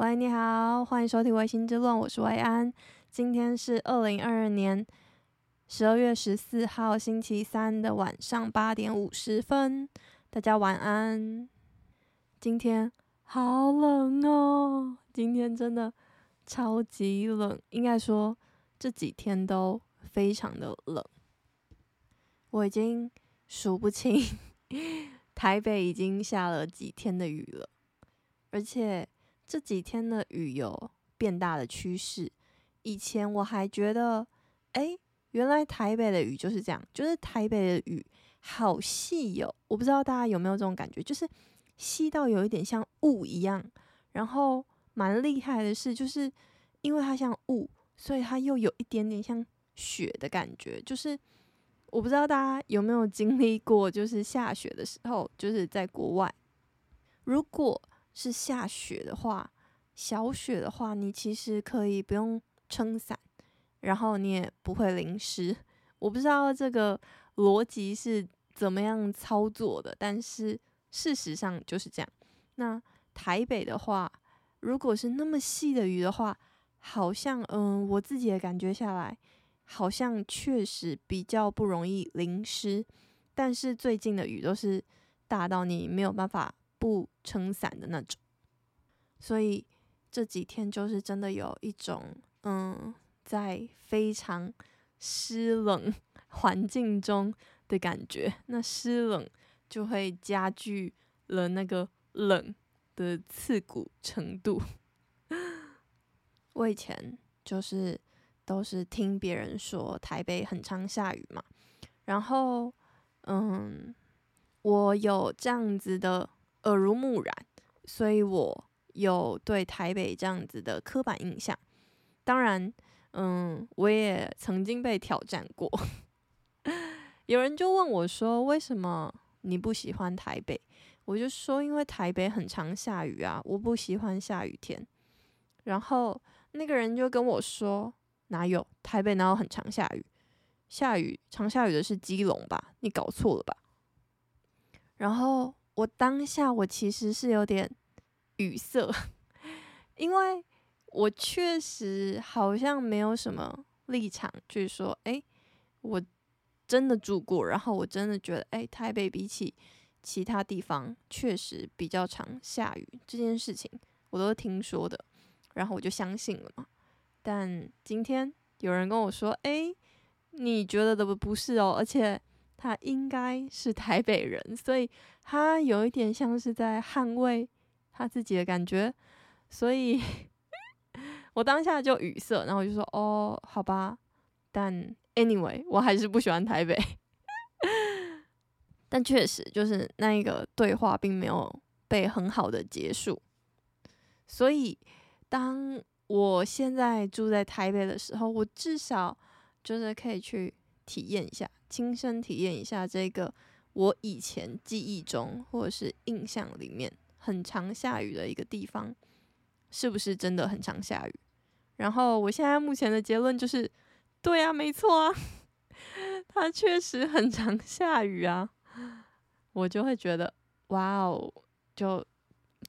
喂，你好，欢迎收听《微星之论》，我是薇安。今天是二零二二年十二月十四号星期三的晚上八点五十分，大家晚安。今天好冷哦，今天真的超级冷，应该说这几天都非常的冷。我已经数不清 台北已经下了几天的雨了，而且这几天的雨有变大的趋势。以前我还觉得，哎，原来台北的雨就是这样，就是台北的雨好细哟。我不知道大家有没有这种感觉，就是细到有一点像雾一样。然后蛮厉害的是，就是因为它像雾，所以它又有一点点像雪的感觉，就是。我不知道大家有没有经历过，就是下雪的时候，就是在国外，如果是下雪的话，小雪的话，你其实可以不用撑伞，然后你也不会淋湿。我不知道这个逻辑是怎么样操作的，但是事实上就是这样。那台北的话，如果是那么细的雨的话，好像嗯，我自己的感觉下来。好像确实比较不容易淋湿，但是最近的雨都是大到你没有办法不撑伞的那种，所以这几天就是真的有一种嗯，在非常湿冷环境中的感觉，那湿冷就会加剧了那个冷的刺骨程度。我以前就是。都是听别人说台北很常下雨嘛，然后，嗯，我有这样子的耳濡目染，所以我有对台北这样子的刻板印象。当然，嗯，我也曾经被挑战过。有人就问我说：“为什么你不喜欢台北？”我就说：“因为台北很常下雨啊，我不喜欢下雨天。”然后那个人就跟我说。哪有台北哪有很常下雨？下雨常下雨的是基隆吧？你搞错了吧？然后我当下我其实是有点语塞，因为我确实好像没有什么立场去说，哎，我真的住过，然后我真的觉得，哎，台北比起其他地方确实比较常下雨这件事情，我都听说的，然后我就相信了嘛。但今天有人跟我说：“哎，你觉得的不是哦，而且他应该是台北人，所以他有一点像是在捍卫他自己的感觉。”所以，我当下就语塞，然后我就说：“哦，好吧。”但 anyway，我还是不喜欢台北。但确实，就是那一个对话并没有被很好的结束。所以，当我现在住在台北的时候，我至少就是可以去体验一下，亲身体验一下这个我以前记忆中或者是印象里面很常下雨的一个地方，是不是真的很常下雨？然后我现在目前的结论就是，对啊，没错啊，它确实很常下雨啊。我就会觉得，哇哦，就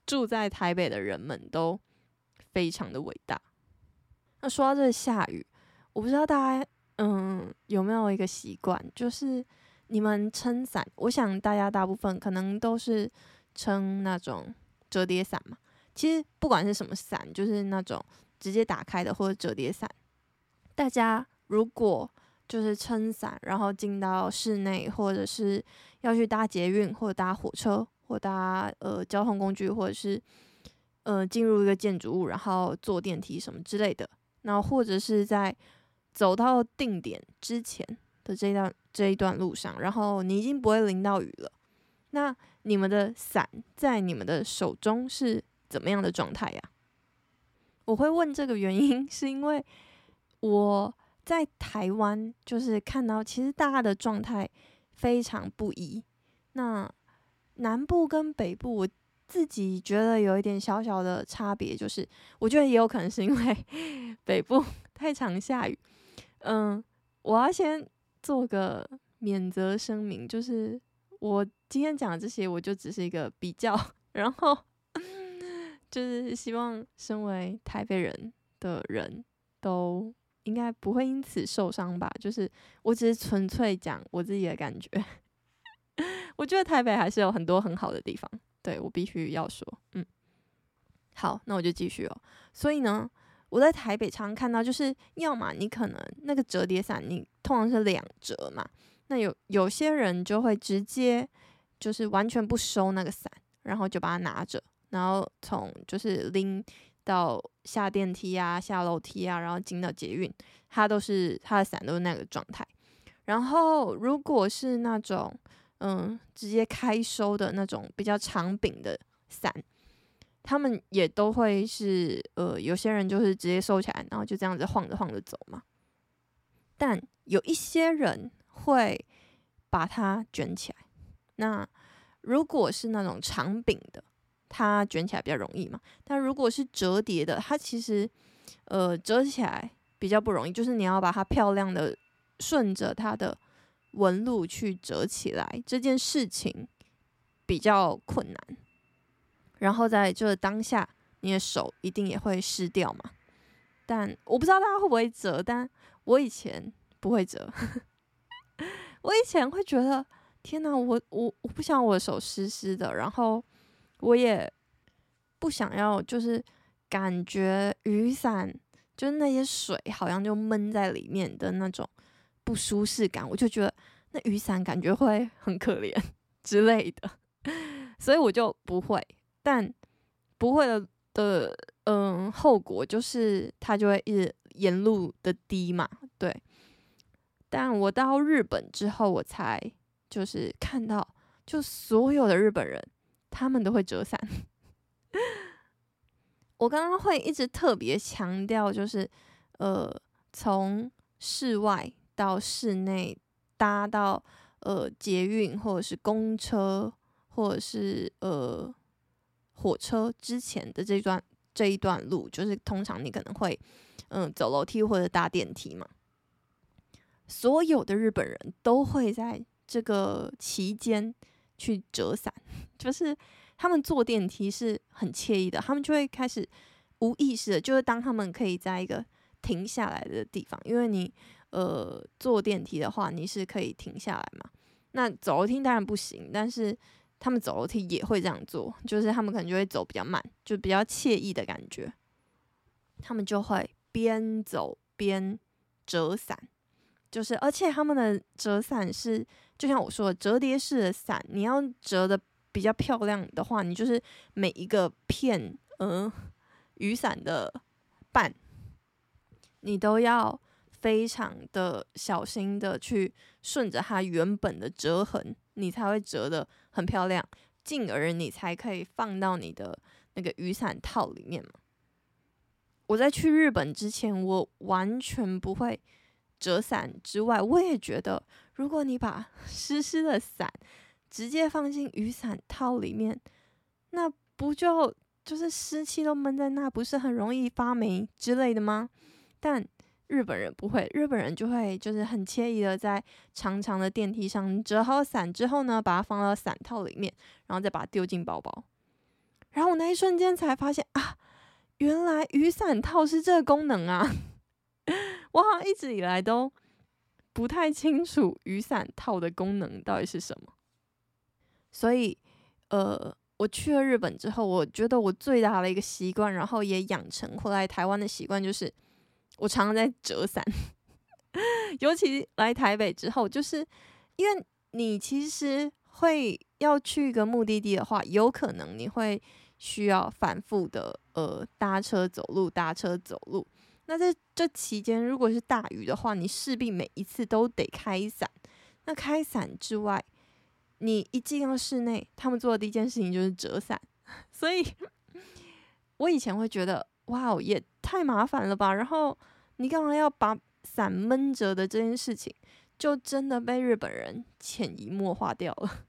住在台北的人们都。非常的伟大。那说到这下雨，我不知道大家嗯有没有一个习惯，就是你们撑伞，我想大家大部分可能都是撑那种折叠伞嘛。其实不管是什么伞，就是那种直接打开的或者折叠伞。大家如果就是撑伞，然后进到室内，或者是要去搭捷运，或者搭火车，或搭呃交通工具，或者是。呃，进入一个建筑物，然后坐电梯什么之类的，那或者是在走到定点之前的这段这一段路上，然后你已经不会淋到雨了。那你们的伞在你们的手中是怎么样的状态呀？我会问这个原因，是因为我在台湾就是看到，其实大家的状态非常不一。那南部跟北部，我。自己觉得有一点小小的差别，就是我觉得也有可能是因为 北部太常下雨。嗯，我要先做个免责声明，就是我今天讲的这些，我就只是一个比较，然后就是希望身为台北人的人都应该不会因此受伤吧。就是我只是纯粹讲我自己的感觉。我觉得台北还是有很多很好的地方，对，我必须要说，嗯。好，那我就继续哦。所以呢，我在台北常看到，就是要么你可能那个折叠伞，你通常是两折嘛。那有有些人就会直接就是完全不收那个伞，然后就把它拿着，然后从就是拎到下电梯啊、下楼梯啊，然后进到捷运，他都是他的伞都是那个状态。然后如果是那种嗯直接开收的那种比较长柄的伞。他们也都会是，呃，有些人就是直接收起来，然后就这样子晃着晃着走嘛。但有一些人会把它卷起来。那如果是那种长柄的，它卷起来比较容易嘛。但如果是折叠的，它其实，呃，折起来比较不容易，就是你要把它漂亮的顺着它的纹路去折起来，这件事情比较困难。然后在就是当下，你的手一定也会湿掉嘛。但我不知道大家会不会折，但我以前不会折。我以前会觉得，天哪，我我我不想我的手湿湿的，然后我也不想要，就是感觉雨伞就是那些水好像就闷在里面的那种不舒适感，我就觉得那雨伞感觉会很可怜 之类的，所以我就不会。但不会的的，嗯，后果就是它就会一直沿路的滴嘛，对。但我到日本之后，我才就是看到，就所有的日本人他们都会折伞。我刚刚会一直特别强调，就是呃，从室外到室内搭到呃捷运或者是公车或者是呃。火车之前的这段这一段路，就是通常你可能会，嗯，走楼梯或者搭电梯嘛。所有的日本人都会在这个期间去折伞，就是他们坐电梯是很惬意的，他们就会开始无意识的，就是当他们可以在一个停下来的地方，因为你呃坐电梯的话，你是可以停下来嘛。那走楼梯当然不行，但是。他们走楼梯也会这样做，就是他们可能就会走比较慢，就比较惬意的感觉。他们就会边走边折伞，就是而且他们的折伞是，就像我说的折叠式的伞，你要折的比较漂亮的话，你就是每一个片，嗯、雨伞的半，你都要非常的小心的去顺着它原本的折痕。你才会折得很漂亮，进而你才可以放到你的那个雨伞套里面嘛。我在去日本之前，我完全不会折伞之外，我也觉得，如果你把 湿湿的伞直接放进雨伞套里面，那不就就是湿气都闷在那，不是很容易发霉之类的吗？但日本人不会，日本人就会就是很惬意的在长长的电梯上折好伞之后呢，把它放到伞套里面，然后再把它丢进包包。然后我那一瞬间才发现啊，原来雨伞套是这个功能啊！我好像一直以来都不太清楚雨伞套的功能到底是什么。所以，呃，我去了日本之后，我觉得我最大的一个习惯，然后也养成回来台湾的习惯，就是。我常常在折伞，尤其来台北之后，就是因为你其实会要去一个目的地的话，有可能你会需要反复的呃搭车走路，搭车走路。那在这期间，如果是大雨的话，你势必每一次都得开伞。那开伞之外，你一进到室内，他们做的第一件事情就是折伞。所以，我以前会觉得，哇，也太麻烦了吧，然后。你干嘛要把伞闷着的这件事情，就真的被日本人潜移默化掉了。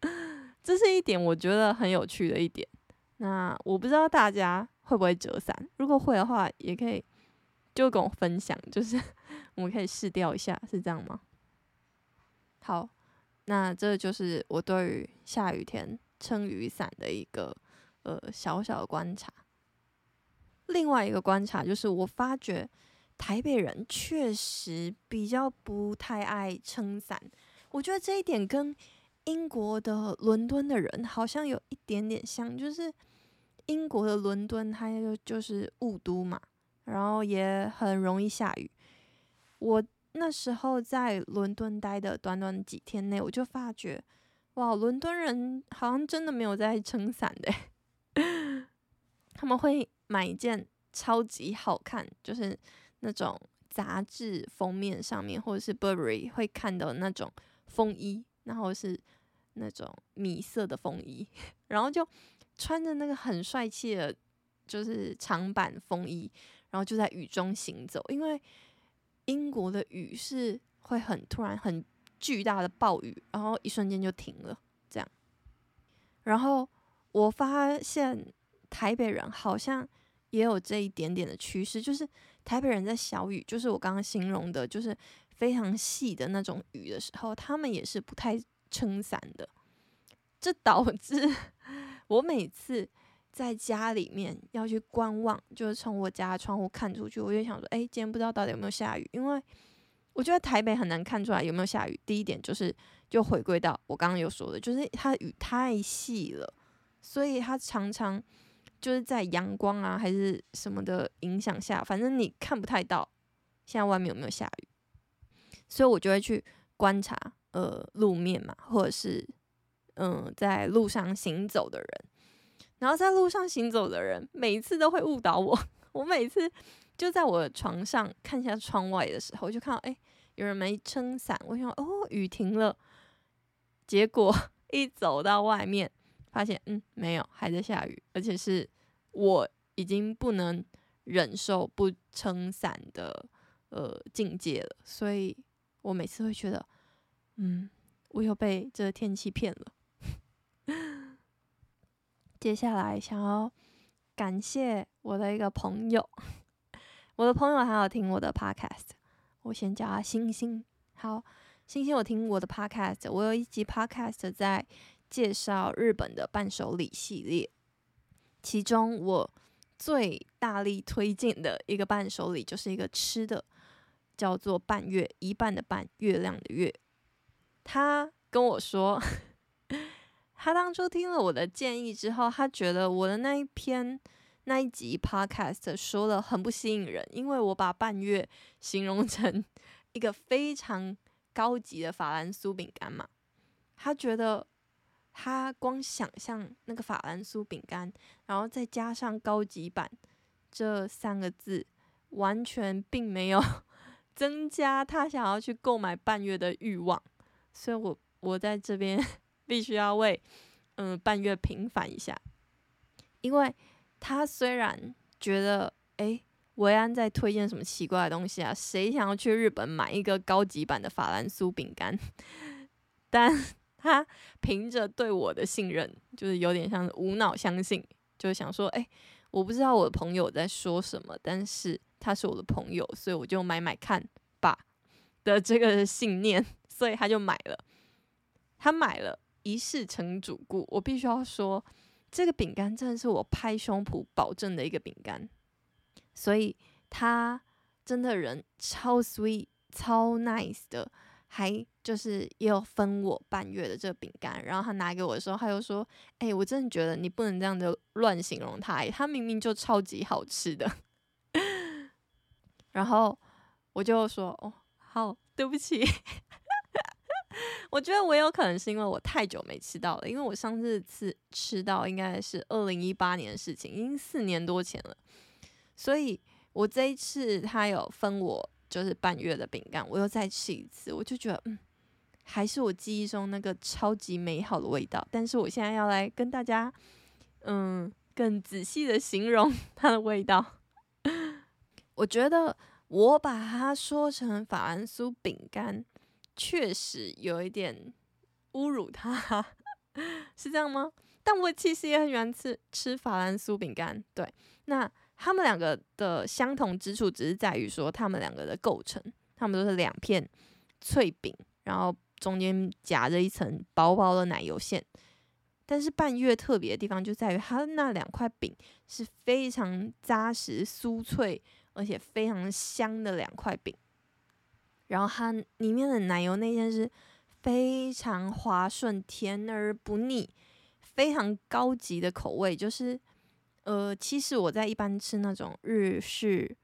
这是一点我觉得很有趣的一点。那我不知道大家会不会折伞，如果会的话，也可以就跟我分享，就是我们可以试掉一下，是这样吗？好，那这就是我对于下雨天撑雨伞的一个呃小小的观察。另外一个观察就是，我发觉台北人确实比较不太爱撑伞。我觉得这一点跟英国的伦敦的人好像有一点点像，就是英国的伦敦它就就是雾都嘛，然后也很容易下雨。我那时候在伦敦待的短短几天内，我就发觉，哇，伦敦人好像真的没有在撑伞的，他们会买一件超级好看，就是那种杂志封面上面或者是 Burberry 会看到那种风衣，然后是那种米色的风衣，然后就穿着那个很帅气的，就是长版风衣，然后就在雨中行走。因为英国的雨是会很突然、很巨大的暴雨，然后一瞬间就停了，这样。然后我发现台北人好像。也有这一点点的趋势，就是台北人在小雨，就是我刚刚形容的，就是非常细的那种雨的时候，他们也是不太撑伞的。这导致 我每次在家里面要去观望，就是从我家窗户看出去，我就想说，哎，今天不知道到底有没有下雨，因为我觉得台北很难看出来有没有下雨。第一点就是，就回归到我刚刚有说的，就是它雨太细了，所以它常常。就是在阳光啊还是什么的影响下，反正你看不太到现在外面有没有下雨，所以我就会去观察呃路面嘛，或者是嗯、在路上行走的人，然后在路上行走的人每一次都会误导我，我每次就在我的床上看一下窗外的时候，就看到哎有人没撑伞，我想哦雨停了，结果 一走到外面。发现嗯没有，还在下雨，而且是我已经不能忍受不撑伞的呃境界了，所以我每次会觉得嗯，我又被这天气骗了。接下来想要感谢我的一个朋友，我的朋友还有听我的 podcast，我先叫他星星。好，星星，我听我的 podcast，我有一集 podcast 在。介绍日本的伴手礼系列，其中我最大力推荐的一个伴手礼就是一个吃的，叫做半月，一半的半，月亮的月。他跟我说，他当初听了我的建议之后，他觉得我的那一篇那一集 podcast 说的很不吸引人，因为我把半月形容成一个非常高级的法兰酥饼干嘛，他觉得。他光想象那个法兰酥饼干，然后再加上高级版这三个字，完全并没有 增加他想要去购买半月的欲望。所以我我在这边 必须要为嗯半月平反一下，因为他虽然觉得诶，维安在推荐什么奇怪的东西啊，谁想要去日本买一个高级版的法兰酥饼干？但他凭着对我的信任，就是有点像无脑相信，就是想说，哎、我不知道我的朋友在说什么，但是他是我的朋友，所以我就买买看吧的这个信念，所以他就买了。他买了一试成主顾，我必须要说，这个饼干真的是我拍胸脯保证的一个饼干，所以他真的人超 sweet、超 nice 的。还就是也有分我半月的这个饼干，然后他拿给我的时候，他又说：“哎、我真的觉得你不能这样子乱形容它，它明明就超级好吃的。”然后我就说：“哦，好，对不起。”我觉得我有可能是因为我太久没吃到了，因为我上次吃吃到应该是二零一八年的事情，已经四年多前了，所以我这一次他有分我。就是半月的饼干，我又再吃一次，我就觉得，嗯，还是我记忆中那个超级美好的味道。但是我现在要来跟大家，嗯，更仔细的形容 它的味道。我觉得我把它说成法兰酥饼干，确实有一点侮辱它，是这样吗？但我其实也很喜欢吃吃法兰酥饼干。对，那。他们两个的相同之处，只是在于说他们两个的构成，他们都是两片脆饼，然后中间夹着一层薄薄的奶油馅，但是半月特别的地方就在于它那两块饼是非常扎实、酥脆，而且非常香的两块饼。然后它里面的奶油内馅是非常滑顺、甜而不腻，非常高级的口味。就是呃，其实我在一般吃那种日式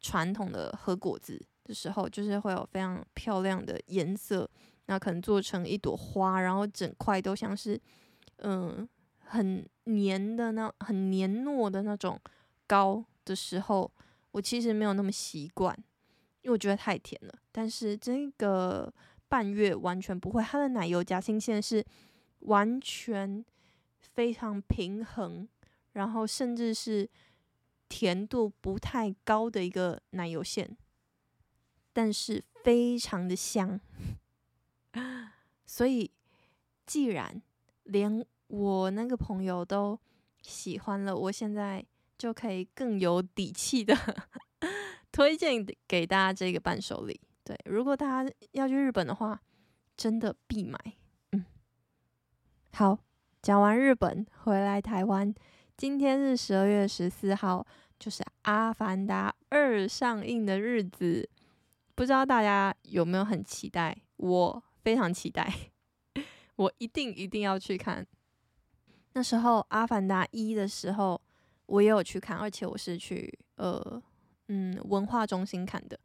传统的和果子的时候，就是会有非常漂亮的颜色，那可能做成一朵花，然后整块都像是。嗯，很黏的那很黏糯的那种糕的时候，我其实没有那么习惯，因为我觉得太甜了。但是这个半月完全不会，它的奶油夹心馅是完全非常平衡，然后甚至是甜度不太高的一个奶油馅，但是非常的香。所以既然连我那个朋友都喜欢了，我现在就可以更有底气的 推荐给大家这个伴手礼。对，如果大家要去日本的话，真的必买。嗯，好，讲完日本，回来台湾，今天是十二月十四号，就是《阿凡达二》上映的日子，不知道大家有没有很期待？我非常期待。我一定一定要去看。那时候《阿凡达一》的时候，我也有去看，而且我是去呃嗯文化中心看的。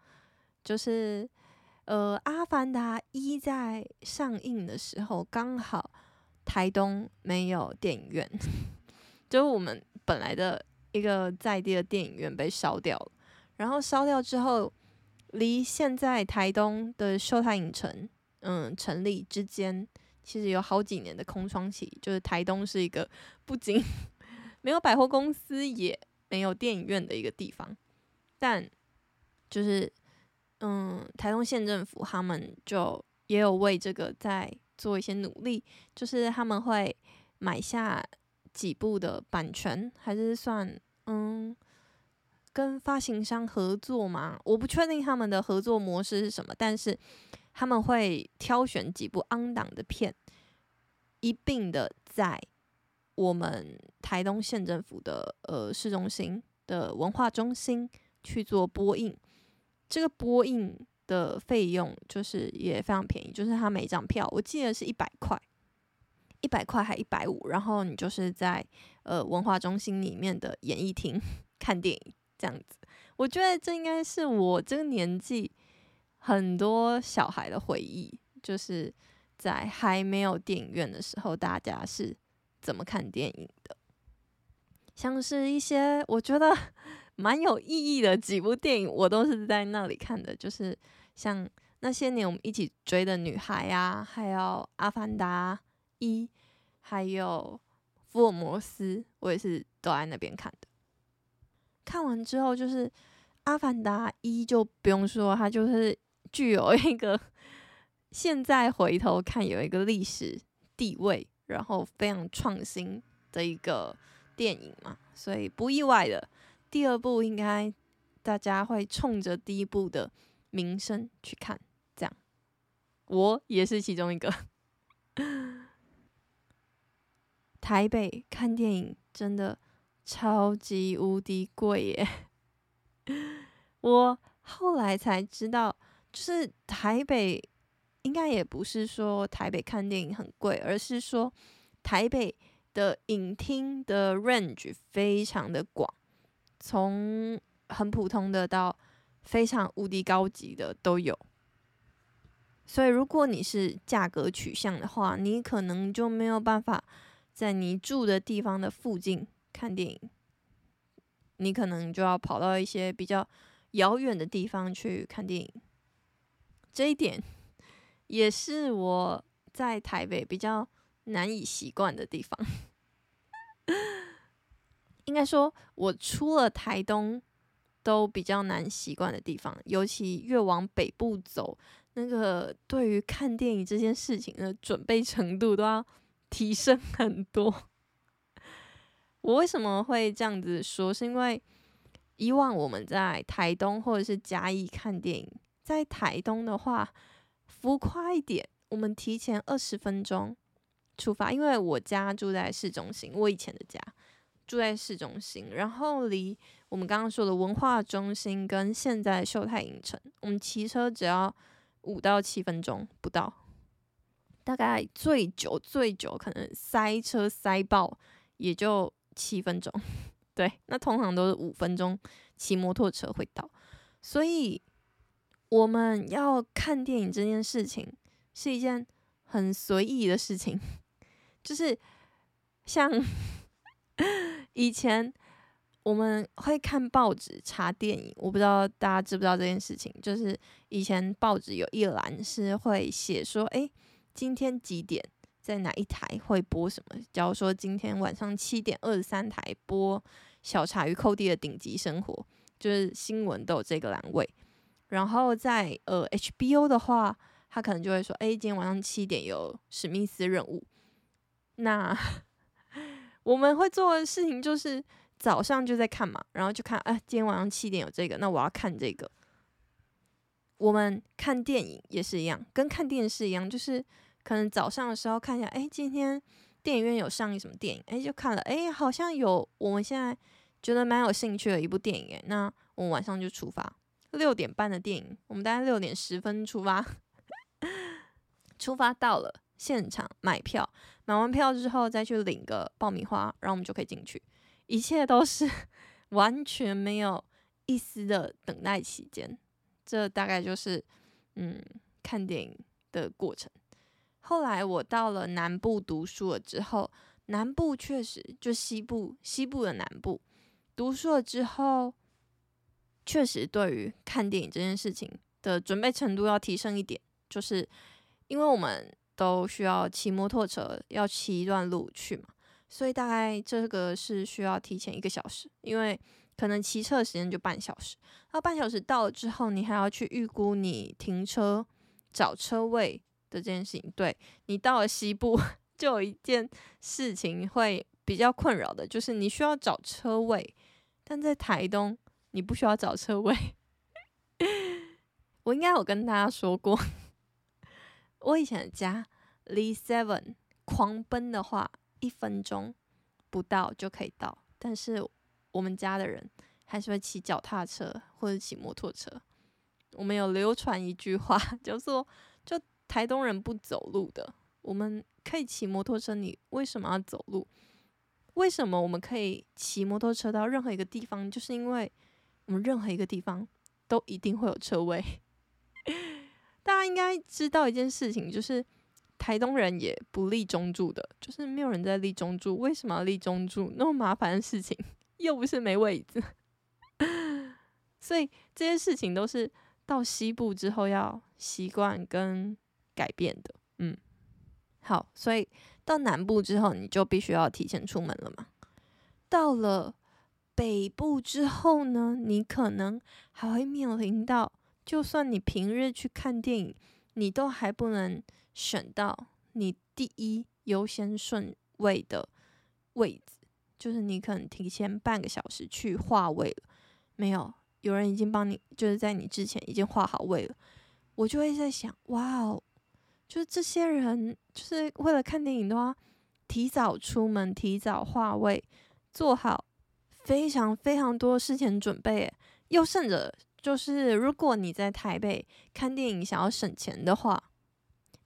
就是呃《阿凡达一》在上映的时候，刚好台东没有电影院，就我们本来的一个在地的电影院被烧掉了。然后烧掉之后，离现在台东的秀泰影城嗯成立之间。其实有好几年的空窗期，就是台东是一个不仅没有百货公司，也没有电影院的一个地方。但就是，嗯，台东县政府他们就也有为这个在做一些努力，就是他们会买下几部的版权，还是算嗯跟发行商合作嘛？我不确定他们的合作模式是什么，但是。他们会挑选几部 on 档的片，一并的在我们台东县政府的呃市中心的文化中心去做播映。这个播映的费用就是也非常便宜，就是他每张票我记得是一百块，一百块还一百五，然后你就是在呃文化中心里面的演艺厅看电影这样子。我觉得这应该是我这个年纪。很多小孩的回忆，就是在还没有电影院的时候，大家是怎么看电影的？像是一些我觉得 蛮有意义的几部电影，我都是在那里看的。就是像那些年我们一起追的女孩啊，还有《阿凡达一》，还有《福尔摩斯》，我也是都在那边看的。看完之后，就是《阿凡达一》就不用说，它就是。具有一个现在回头看有一个历史地位，然后非常创新的一个电影嘛，所以不意外的，第二部应该大家会冲着第一部的名声去看，这样，我也是其中一个。台北看电影真的超级无敌贵耶，我后来才知道。就是台北，应该也不是说台北看电影很贵，而是说台北的影厅的 range 非常的广，从很普通的到非常无敌高级的都有。所以如果你是价格取向的话，你可能就没有办法在你住的地方的附近看电影，你可能就要跑到一些比较遥远的地方去看电影。这一点也是我在台北比较难以习惯的地方。应该说，我出了台东都比较难习惯的地方，尤其越往北部走，那个对于看电影这件事情的准备程度都要提升很多。我为什么会这样子说？是因为以往我们在台东或者是嘉义看电影。在台东的话，浮夸一点，我们提前二十分钟出发，因为我家住在市中心，我以前的家住在市中心，然后离我们刚刚说的文化中心跟现在秀泰影城，我们骑车只要五到七分钟不到，大概最久最久可能塞车塞爆也就七分钟，对，那通常都是五分钟骑摩托车会到，所以我们要看电影这件事情是一件很随意的事情。就是像 以前我们会看报纸查电影，我不知道大家知不知道这件事情。就是以前报纸有一栏是会写说，哎，今天几点在哪一台会播什么？假如说今天晚上七点二十三台播《小茶与寇弟的顶级生活》，就是新闻都有这个栏位。然后在呃 HBO 的话，他可能就会说，哎，今天晚上七点有《史密斯任务》。那 我们会做的事情就是早上就在看嘛，然后就看，啊，今天晚上七点有这个，那我要看这个。我们看电影也是一样，跟看电视一样，就是可能早上的时候看一下，哎，今天电影院有上映什么电影，哎，就看了，哎，好像有我们现在觉得蛮有兴趣的一部电影，哎，那我们晚上就出发，六点半的电影，我们大概六点十分出发，出发到了。现场买票，买完票之后再去领个爆米花，然后我们就可以进去。一切都是 完全没有一丝的等待期间。这大概就是嗯看电影的过程。后来我到了南部读书了之后，南部确实就西部西部的南部读书了之后，确实对于看电影这件事情的准备程度要提升一点，就是因为我们。都需要骑摩托车，要骑一段路去嘛，所以大概这个是需要提前一个小时，因为可能骑车的时间就半小时。那半小时到了之后，你还要去预估你停车找车位这件事情。对，你到了西部，就有一件事情会比较困扰的，就是你需要找车位，但在台东你不需要找车位。我应该有跟大家说过。我以前的家离 Seven 狂奔的话，一分钟不到就可以到。但是我们家的人还是会骑脚踏车或者骑摩托车。我们有流传一句话，叫做“台东人不走路的，我们可以骑摩托车，你为什么要走路？为什么我们可以骑摩托车到任何一个地方？就是因为我们任何一个地方都一定会有车位。”大家应该知道一件事情，就是台东人也不立中柱的，就是没有人在立中柱。为什么要立中柱？那么麻烦的事情，又不是没位子。所以这些事情都是到西部之后要习惯跟改变的。嗯，好，所以到南部之后，你就必须要提前出门了嘛。到了北部之后呢，你可能还会面临到。就算你平日去看电影，你都还不能选到你第一优先顺位的位置，就是你可能提前半个小时去划位了，没有，有人已经帮你，就是在你之前已经划好位了。我就会在想，哇哦，就是这些人就是为了看电影的话，提早出门，提早化位，做好非常非常多事前准备，又甚者。就是如果你在台北看电影想要省钱的话，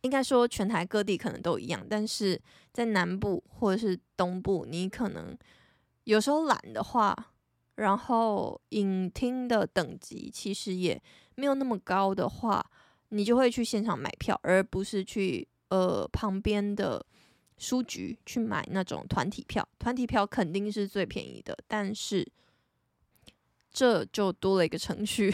应该说全台各地可能都一样，但是在南部或者是东部，你可能有时候懒的话，然后影厅的等级其实也没有那么高的话，你就会去现场买票，而不是去呃旁边的书局去买那种团体票。团体票肯定是最便宜的，但是。这就多了一个程序，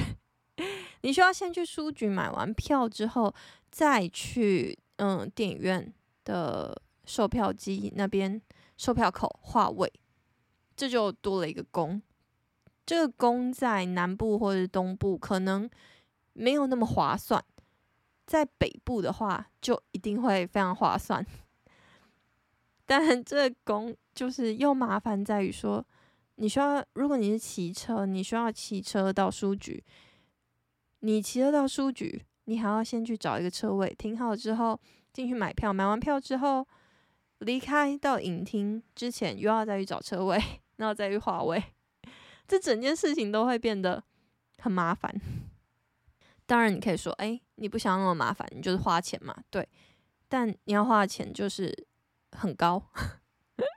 你需要先去书局买完票之后，再去嗯电影院的售票机那边售票口划位，这就多了一个工。这个工在南部或者东部可能没有那么划算，在北部的话就一定会非常划算。但这个工就是又麻烦在于说。你需要，如果你是骑车，你需要骑车到书局。你骑车到书局，你还要先去找一个车位，停好之后进去买票。买完票之后，离开到影厅之前又要再去找车位，然后再去划位，这整件事情都会变得很麻烦。当然，你可以说，哎，你不想要那么麻烦，你就是花钱嘛，对。但你要花的钱就是很高，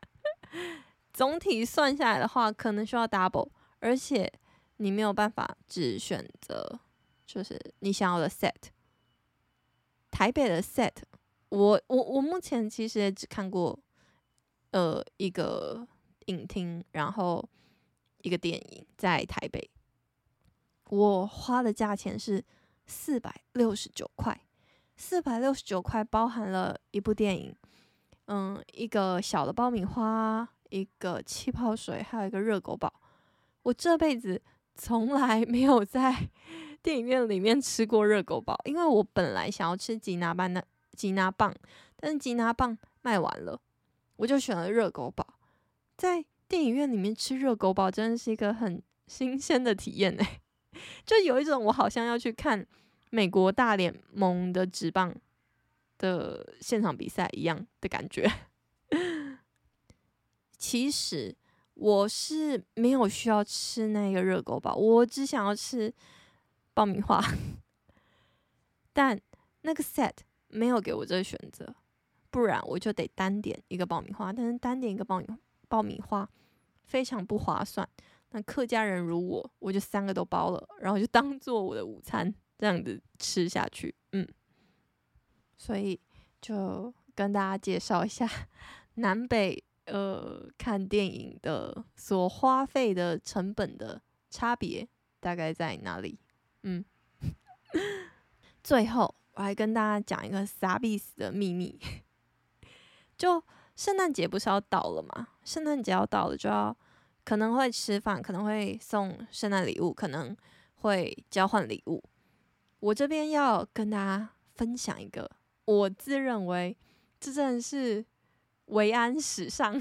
总体算下来的话，可能需要 double，而且你没有办法只选择就是你想要的 set。台北的 set，我我我目前其实也只看过呃一个影厅，然后一个电影在台北，我花的价钱是四百六十九块。四百六十九块包含了一部电影，嗯，一个小的爆米花，一个气泡水，还有一个热狗堡。我这辈子从来 没有在电影院里面吃过热狗堡，因为我本来想要吃吉拿棒的吉拿棒，但是吉拿棒卖完了，我就选了热狗堡。在电影院里面吃热狗堡真的是一个很新鲜的体验呢，就有一种我好像要去看。美国大联盟的职棒的现场比赛一样的感觉。其实我是没有需要吃那个热狗堡，我只想要吃爆米花。但那个 set 没有给我这个选择，不然我就得单点一个爆米花。但是单点一个爆米爆米花非常不划算。那客家人如我，我就三个都包了，然后就当做我的午餐。这样子吃下去，嗯，所以就跟大家介绍一下南北呃看电影的所花费的成本的差别大概在哪里，嗯，最后我还跟大家讲一个傻逼死的秘密，就圣诞节不是要到了吗？圣诞节要到了，就要可能会吃饭，可能会送圣诞礼物，可能会交换礼物。我这边要跟大家分享一个，我自认为这真的是维安史上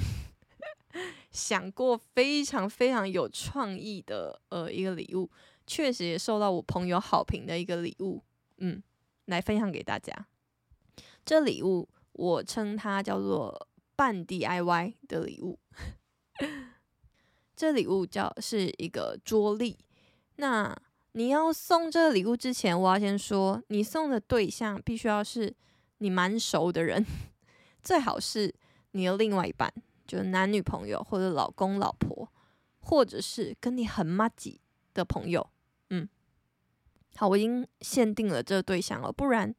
想过非常非常有创意的呃一个礼物，确实也受到我朋友好评的一个礼物，嗯，来分享给大家。这礼物我称它叫做半 DIY 的礼物，这礼物叫是一个桌历，那。你要送这个礼物之前，我要先说，你送的对象必须要是你蛮熟的人，最好是你的另外一半，就是男女朋友或者老公老婆，或者是跟你很麻吉的朋友。嗯，好，我已经限定了这个对象了，不然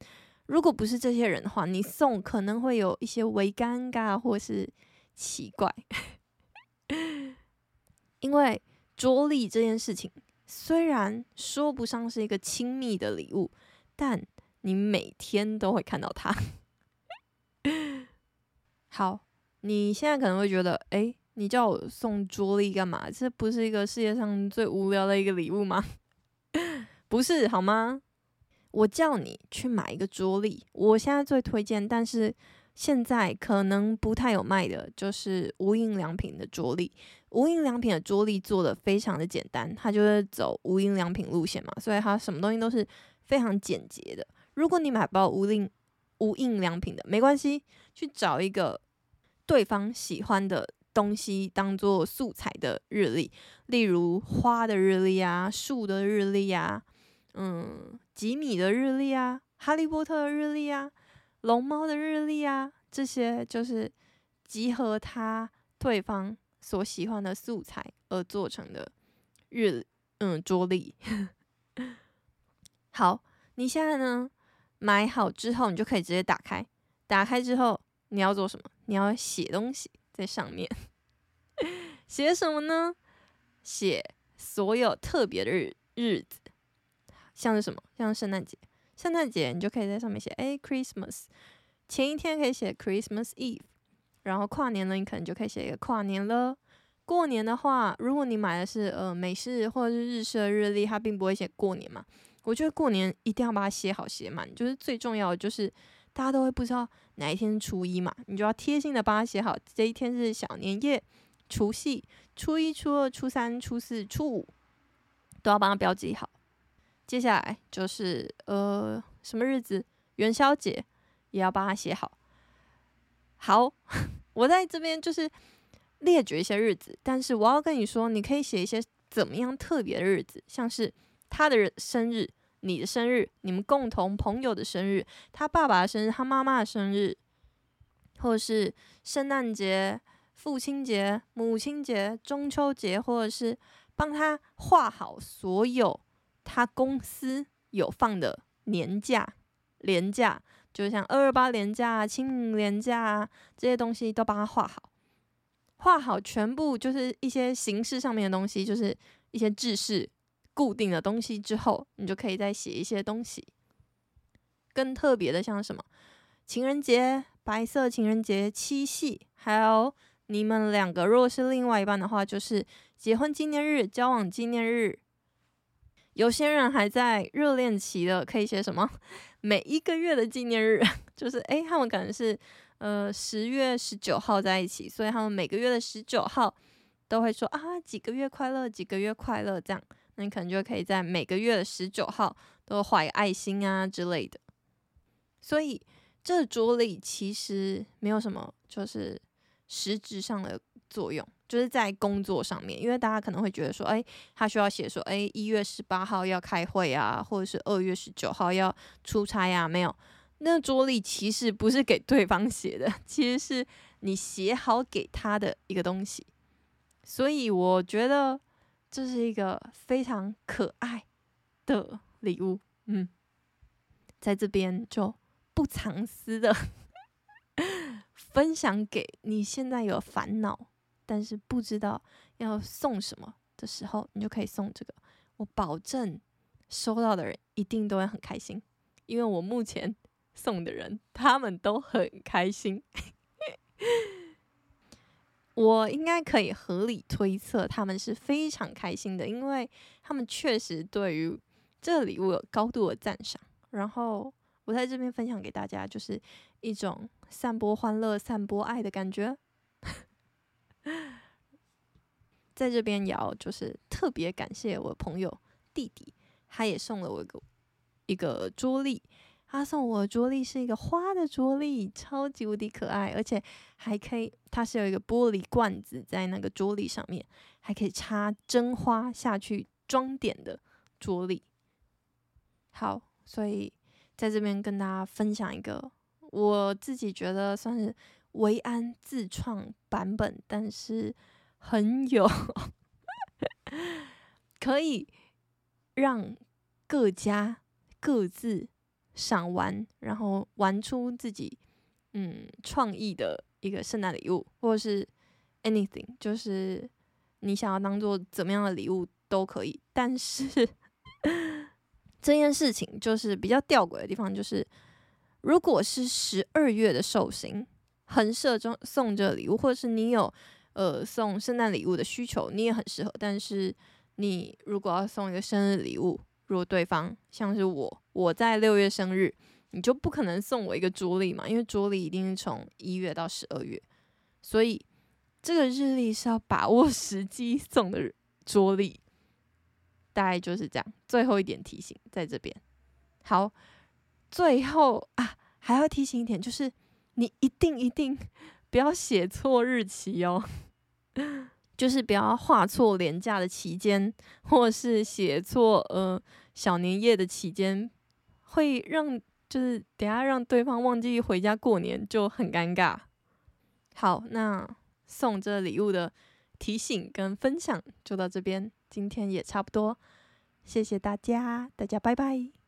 如果不是这些人的话，你送可能会有一些微尴尬或是奇怪，因为桌历这件事情。虽然说不上是一个亲密的礼物，但你每天都会看到它。好，你现在可能会觉得，哎，你叫我送桌历干嘛？这不是一个世界上最无聊的一个礼物吗？不是，好吗？我叫你去买一个桌历，我现在最推荐，但是。现在可能不太有卖的，就是无印良品的桌历。无印良品的桌历做的非常的简单，它就是走无印良品路线嘛，所以它什么东西都是非常简洁的。如果你买不到无印无印良品的，没关系，去找一个对方喜欢的东西当做素材的日历，例如花的日历啊，树的日历啊，嗯，吉米的日历啊，哈利波特的日历啊。龙猫的日历啊，这些就是集合他对方所喜欢的素材而做成的日嗯桌历。好，你现在呢买好之后，你就可以直接打开。打开之后，你要做什么？你要写东西在上面。写什么呢？写所有特别的日日子，像是什么？像圣诞节。圣诞节你就可以在上面写，哎，Christmas，前一天可以写 Christmas Eve，然后跨年了，你可能就可以写一个跨年了。过年的话，如果你买的是呃美式或者是日式的日历，它并不会写过年嘛。我觉得过年一定要把它写好写满，就是最重要的就是大家都会不知道哪一天是初一嘛，你就要贴心的把它写好，这一天是小年夜、除夕、初一、初二、初三、初四、初五，都要帮它标记好。接下来就是呃什么日子，元宵节也要帮他写好。好，我在这边就是列举一些日子，但是我要跟你说，你可以写一些怎么样特别的日子，像是他的生日、你的生日、你们共同朋友的生日、他爸爸的生日、他妈妈的生日，或者是圣诞节、父亲节、母亲节、中秋节，或者是帮他画好所有他公司有放的年假、年假。就像二二八年假、清明年假这些东西都帮他画好，画好全部就是一些形式上面的东西，就是一些制式固定的东西之后，你就可以再写一些东西。更特别的像什么情人节、白色情人节、七夕，还有你们两个如果是另外一半的话，就是结婚纪念日、交往纪念日。有些人还在热恋期的，可以写什么？每一个月的纪念日，就是诶，他们可能是呃十月十九号在一起，所以他们每个月的十九号都会说啊几个月快乐，几个月快乐这样。那你可能就可以在每个月的十九号都画爱心啊之类的。所以这桌历其实没有什么，就是实质上的作用。就是在工作上面，因为大家可能会觉得说，哎，他需要写说，哎，一月十八号要开会啊，或者是二月十九号要出差啊，没有，那桌历其实不是给对方写的，其实是你写好给他的一个东西，所以我觉得这是一个非常可爱的礼物，嗯，在这边就不藏私的 分享给你现在有烦恼。但是不知道要送什么的时候，你就可以送这个。我保证收到的人一定都会很开心，因为我目前 送的人他们都很开心。我应该可以合理推测，他们是非常开心的，因为他们确实对于这个礼物有高度的赞赏。然后我在这边分享给大家，就是一种散播欢乐、散播爱的感觉。在这边也要就是特别感谢我朋友弟弟，他也送了我一个一个桌历，他送我的桌历是一个花的桌历，超级无敌可爱，而且还可以，它是有一个玻璃罐子在那个桌历上面，还可以插真花下去装点的桌历。好，所以在这边跟大家分享一个我自己觉得算是。维安自创版本，但是很有可以让各家各自赏玩，然后玩出自己嗯创意的一个圣诞礼物，或者是 anything，就是你想要当做怎么样的礼物都可以。但是这件事情就是比较吊诡的地方，就是如果是十二月的寿星。很适合送这礼物，或者是你有呃送圣诞礼物的需求，你也很适合。但是你如果要送一个生日礼物，如果对方像是我，我在六月生日，你就不可能送我一个桌历嘛，因为桌历一定是从一月到十二月，所以这个日历是要把握 时机送的桌历，大概就是这样。最后一点提醒在这边，好，最后啊还要提醒一点就是。你一定一定不要写错日期哦，就是不要画错连假的期间，或是写错呃小年夜的期间，会让就是等下让对方忘记回家过年就很尴尬。好，那送这礼物的提醒跟分享就到这边，今天也差不多，谢谢大家，大家拜拜。